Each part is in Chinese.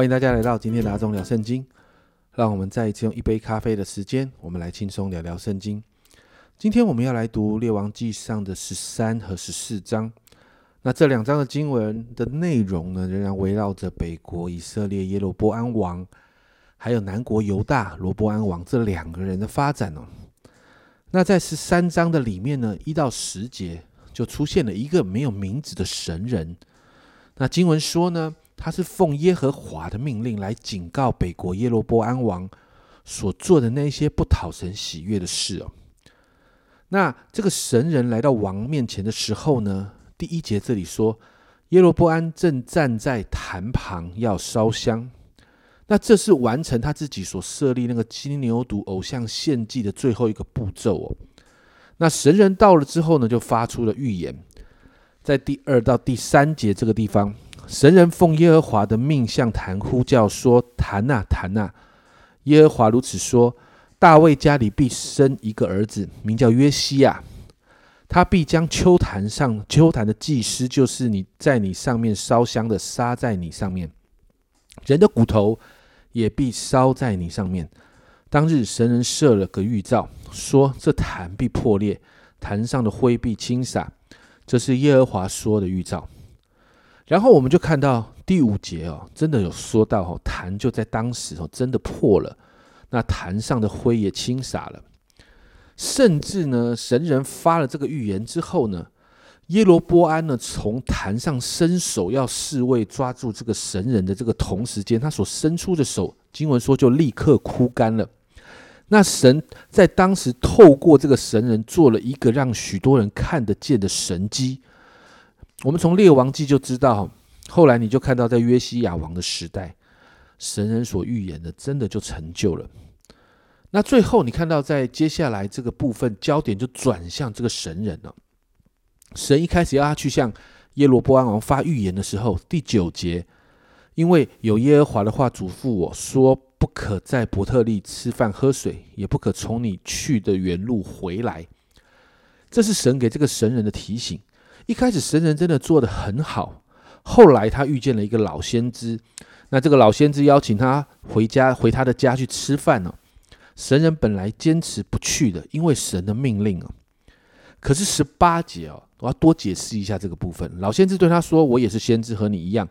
欢迎大家来到今天的阿忠聊圣经。让我们再一次用一杯咖啡的时间，我们来轻松聊聊圣经。今天我们要来读列王记上的十三和十四章。那这两章的经文的内容呢，仍然围绕着北国以色列耶罗波安王，还有南国犹大罗波安王这两个人的发展哦。那在十三章的里面呢，一到十节就出现了一个没有名字的神人。那经文说呢，他是奉耶和华的命令来警告北国耶罗波安王所做的那些不讨神喜悦的事哦。那这个神人来到王面前的时候呢？第一节这里说，耶罗波安正站在坛旁要烧香，那这是完成他自己所设立那个金牛犊偶像献祭的最后一个步骤哦。那神人到了之后呢，就发出了预言，在第二到第三节这个地方，神人奉耶和华的命向坛呼叫说：“坛呐，坛呐！”耶和华如此说：“大卫家里必生一个儿子，名叫约西亚。”他必将秋坛上秋坛的祭司，就是你在你上面烧香的，杀在你上面；人的骨头也必烧在你上面。当日神人设了个预兆，说这坛必破裂，坛上的灰必倾洒。这是耶和华说的预兆。然后我们就看到第五节哦，真的有说到哦，坛就在当时哦，真的破了，那坛上的灰也倾洒了。甚至呢，神人发了这个预言之后呢，耶罗波安呢从坛上伸手要侍卫抓住这个神人的这个同时间，他所伸出的手，经文说就立刻枯干了。那神在当时透过这个神人做了一个让许多人看得见的神迹。我们从列王记就知道，后来你就看到在约西亚王的时代，神人所预言的真的就成就了。那最后，你看到在接下来这个部分，焦点就转向这个神人了。神一开始要他去向耶罗波安王发预言的时候，第九节，因为有耶和华的话嘱咐我说，不可在伯特利吃饭喝水，也不可从你去的原路回来。这是神给这个神人的提醒。一开始神人真的做的很好，后来他遇见了一个老先知，那这个老先知邀请他回家，回他的家去吃饭呢。神人本来坚持不去的，因为神的命令啊。可是十八节哦，我要多解释一下这个部分。老先知对他说：“我也是先知，和你一样，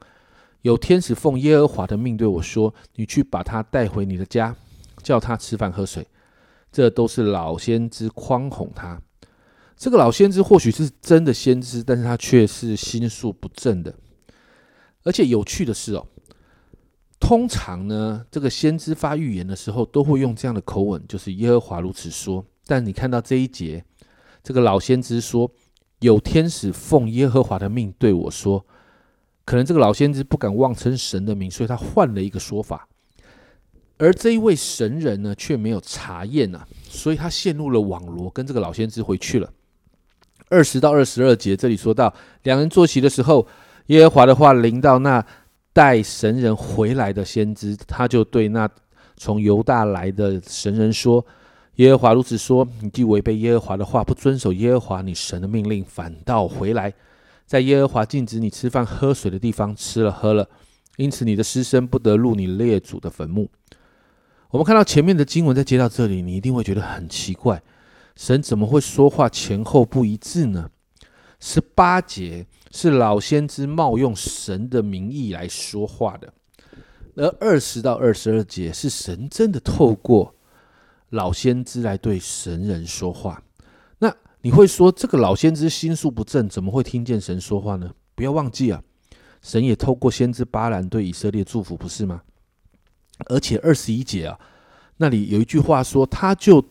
有天使奉耶和华的命对我说，你去把他带回你的家，叫他吃饭喝水。”这都是老先知诓哄他。这个老先知或许是真的先知，但是他却是心术不正的。而且有趣的是哦。通常呢，这个先知发预言的时候，都会用这样的口吻，就是耶和华如此说。但你看到这一节，这个老先知说，有天使奉耶和华的命对我说，可能这个老先知不敢妄称神的名，所以他换了一个说法。而这一位神人呢，却没有查验啊，所以他陷入了网罗，跟这个老先知回去了。二十到二十二节这里说到，两人坐席的时候，耶和华的话临到那。带神人回来的先知，他就对那从犹大来的神人说：“耶和华如此说，你既违背耶和华的话，不遵守耶和华你神的命令，反倒回来，在耶和华禁止你吃饭喝水的地方吃了喝了，因此你的尸身不得入你列祖的坟墓。”我们看到前面的经文，在接到这里，你一定会觉得很奇怪，神怎么会说话前后不一致呢？十八节。是老先知冒用神的名义来说话的，而二十到二十二节是神真的透过老先知来对神人说话。那你会说这个老先知心术不正，怎么会听见神说话呢？不要忘记啊，神也透过先知巴兰对以色列祝福，不是吗？而且二十一节啊，那里有一句话说，他就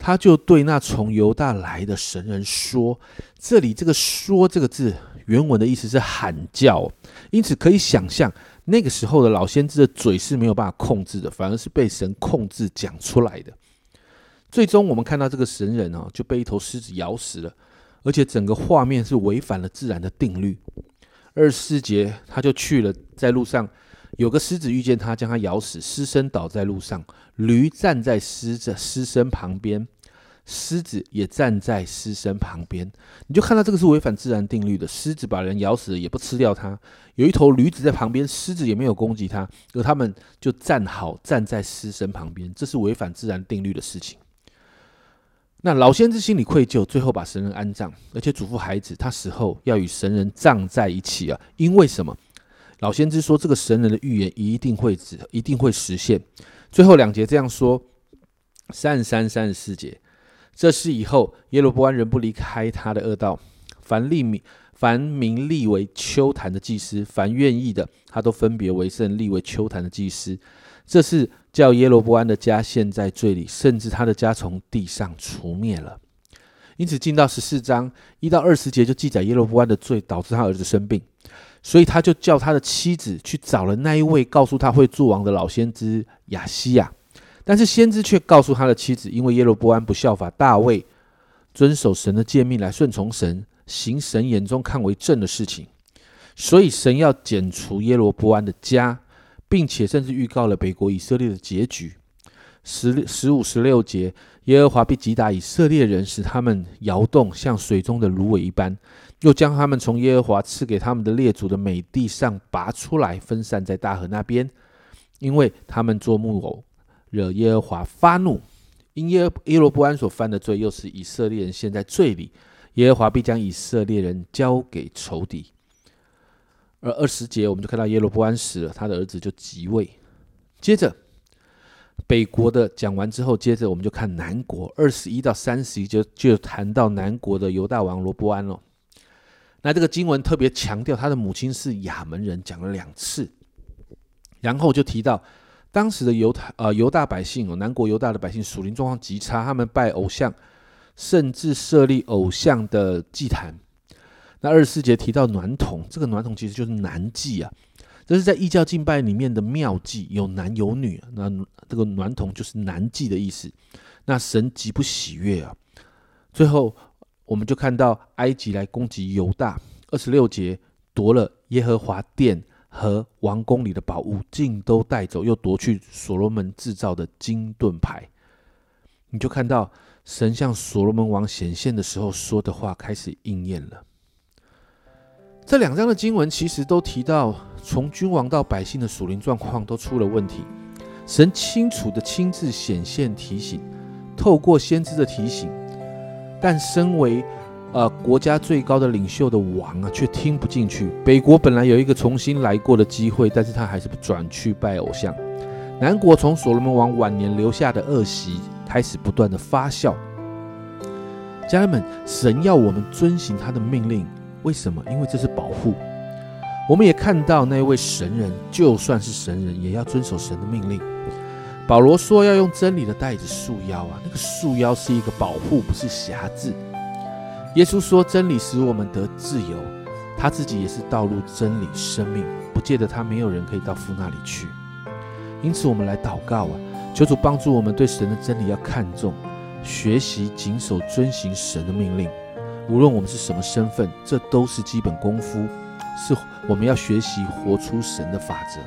他就对那从犹大来的神人说，这里这个“说”这个字。原文的意思是喊叫，因此可以想象，那个时候的老先知的嘴是没有办法控制的，反而是被神控制讲出来的。最终，我们看到这个神人啊，就被一头狮子咬死了，而且整个画面是违反了自然的定律。二十四节，他就去了，在路上有个狮子遇见他，将他咬死，尸身倒在路上，驴站在狮子尸身旁边。狮子也站在狮身旁边，你就看到这个是违反自然定律的。狮子把人咬死了也不吃掉它，有一头驴子在旁边，狮子也没有攻击它，而他们就站好站在狮身旁边，这是违反自然定律的事情。那老先知心里愧疚，最后把神人安葬，而且嘱咐孩子，他死后要与神人葬在一起啊。因为什么？老先知说这个神人的预言一定会指，一定会实现。最后两节这样说：三十三、三十四节。这是以后，耶罗波安仍不离开他的恶道。凡立名、凡名立为秋坛的祭司，凡愿意的，他都分别为圣，立为秋坛的祭司。这是叫耶罗波安的家陷在罪里，甚至他的家从地上除灭了。因此，进到十四章一到二十节就记载耶罗波安的罪导致他儿子生病，所以他就叫他的妻子去找了那一位告诉他会做王的老先知亚西亚。但是先知却告诉他的妻子，因为耶罗波安不效法大卫，遵守神的诫命来顺从神，行神眼中看为正的事情，所以神要剪除耶罗波安的家，并且甚至预告了北国以色列的结局。十十五十六节，耶和华必击打以色列人，使他们摇动，像水中的芦苇一般，又将他们从耶和华赐给他们的列祖的美地上拔出来，分散在大河那边，因为他们做木偶。惹耶和华发怒，因耶耶罗波安所犯的罪，又是以色列人陷在罪里，耶和华必将以色列人交给仇敌。而二十节，我们就看到耶罗布安死了，他的儿子就即位。接着北国的讲完之后，接着我们就看南国二十一到三十一就就谈到南国的犹大王罗波安了。那这个经文特别强调他的母亲是亚门人，讲了两次，然后就提到。当时的犹太呃犹大百姓哦，南国犹大的百姓属灵状况极差，他们拜偶像，甚至设立偶像的祭坛。那二十四节提到暖桶，这个暖桶其实就是南祭啊，这是在异教敬拜里面的妙祭，有男有女。那这个暖桶就是男祭的意思。那神极不喜悦啊。最后我们就看到埃及来攻击犹大，二十六节夺了耶和华殿。和王宫里的宝物尽都带走，又夺去所罗门制造的金盾牌。你就看到神向所罗门王显现的时候说的话开始应验了。这两章的经文其实都提到，从君王到百姓的属灵状况都出了问题。神清楚的亲自显现提醒，透过先知的提醒，但身为呃，国家最高的领袖的王啊，却听不进去。北国本来有一个重新来过的机会，但是他还是转去拜偶像。南国从所罗门王晚年留下的恶习开始不断的发酵。家人们，神要我们遵行他的命令，为什么？因为这是保护。我们也看到那位神人，就算是神人，也要遵守神的命令。保罗说要用真理的带子束腰啊，那个束腰是一个保护，不是辖制。耶稣说：“真理使我们得自由，他自己也是道路、真理、生命，不借着他，没有人可以到父那里去。因此，我们来祷告啊，求主帮助我们对神的真理要看重，学习谨守、遵行神的命令。无论我们是什么身份，这都是基本功夫，是我们要学习活出神的法则。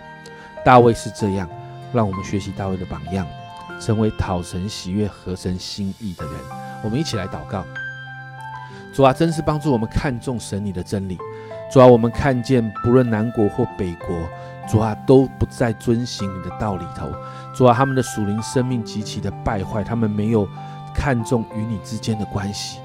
大卫是这样，让我们学习大卫的榜样，成为讨神喜悦、合神心意的人。我们一起来祷告。”主啊，真是帮助我们看重神你的真理。主啊，我们看见不论南国或北国，主啊都不再遵行你的道理头。主啊，他们的属灵生命极其的败坏，他们没有看重与你之间的关系。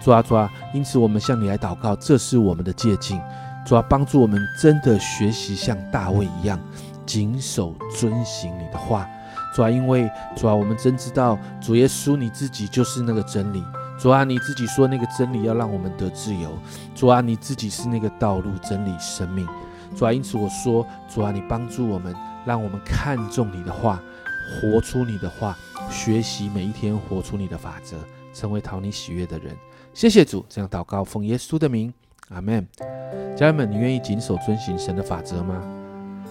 主啊，主啊，因此我们向你来祷告，这是我们的借镜。主啊，帮助我们真的学习像大卫一样，谨守遵行你的话。主啊，因为主啊，我们真知道主耶稣你自己就是那个真理。主啊，你自己说那个真理要让我们得自由。主啊，你自己是那个道路、真理、生命。主啊，因此我说，主啊，你帮助我们，让我们看重你的话，活出你的话，学习每一天活出你的法则，成为讨你喜悦的人。谢谢主，这样祷告，奉耶稣的名，阿门。家人们，你愿意谨守遵行神的法则吗？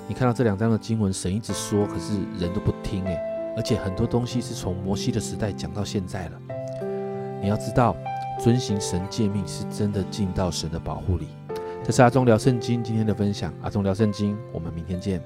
你看到这两章的经文，神一直说，可是人都不听诶，而且很多东西是从摩西的时代讲到现在了。你要知道，遵行神诫命是真的进到神的保护里。这是阿忠聊圣经今天的分享，阿忠聊圣经，我们明天见。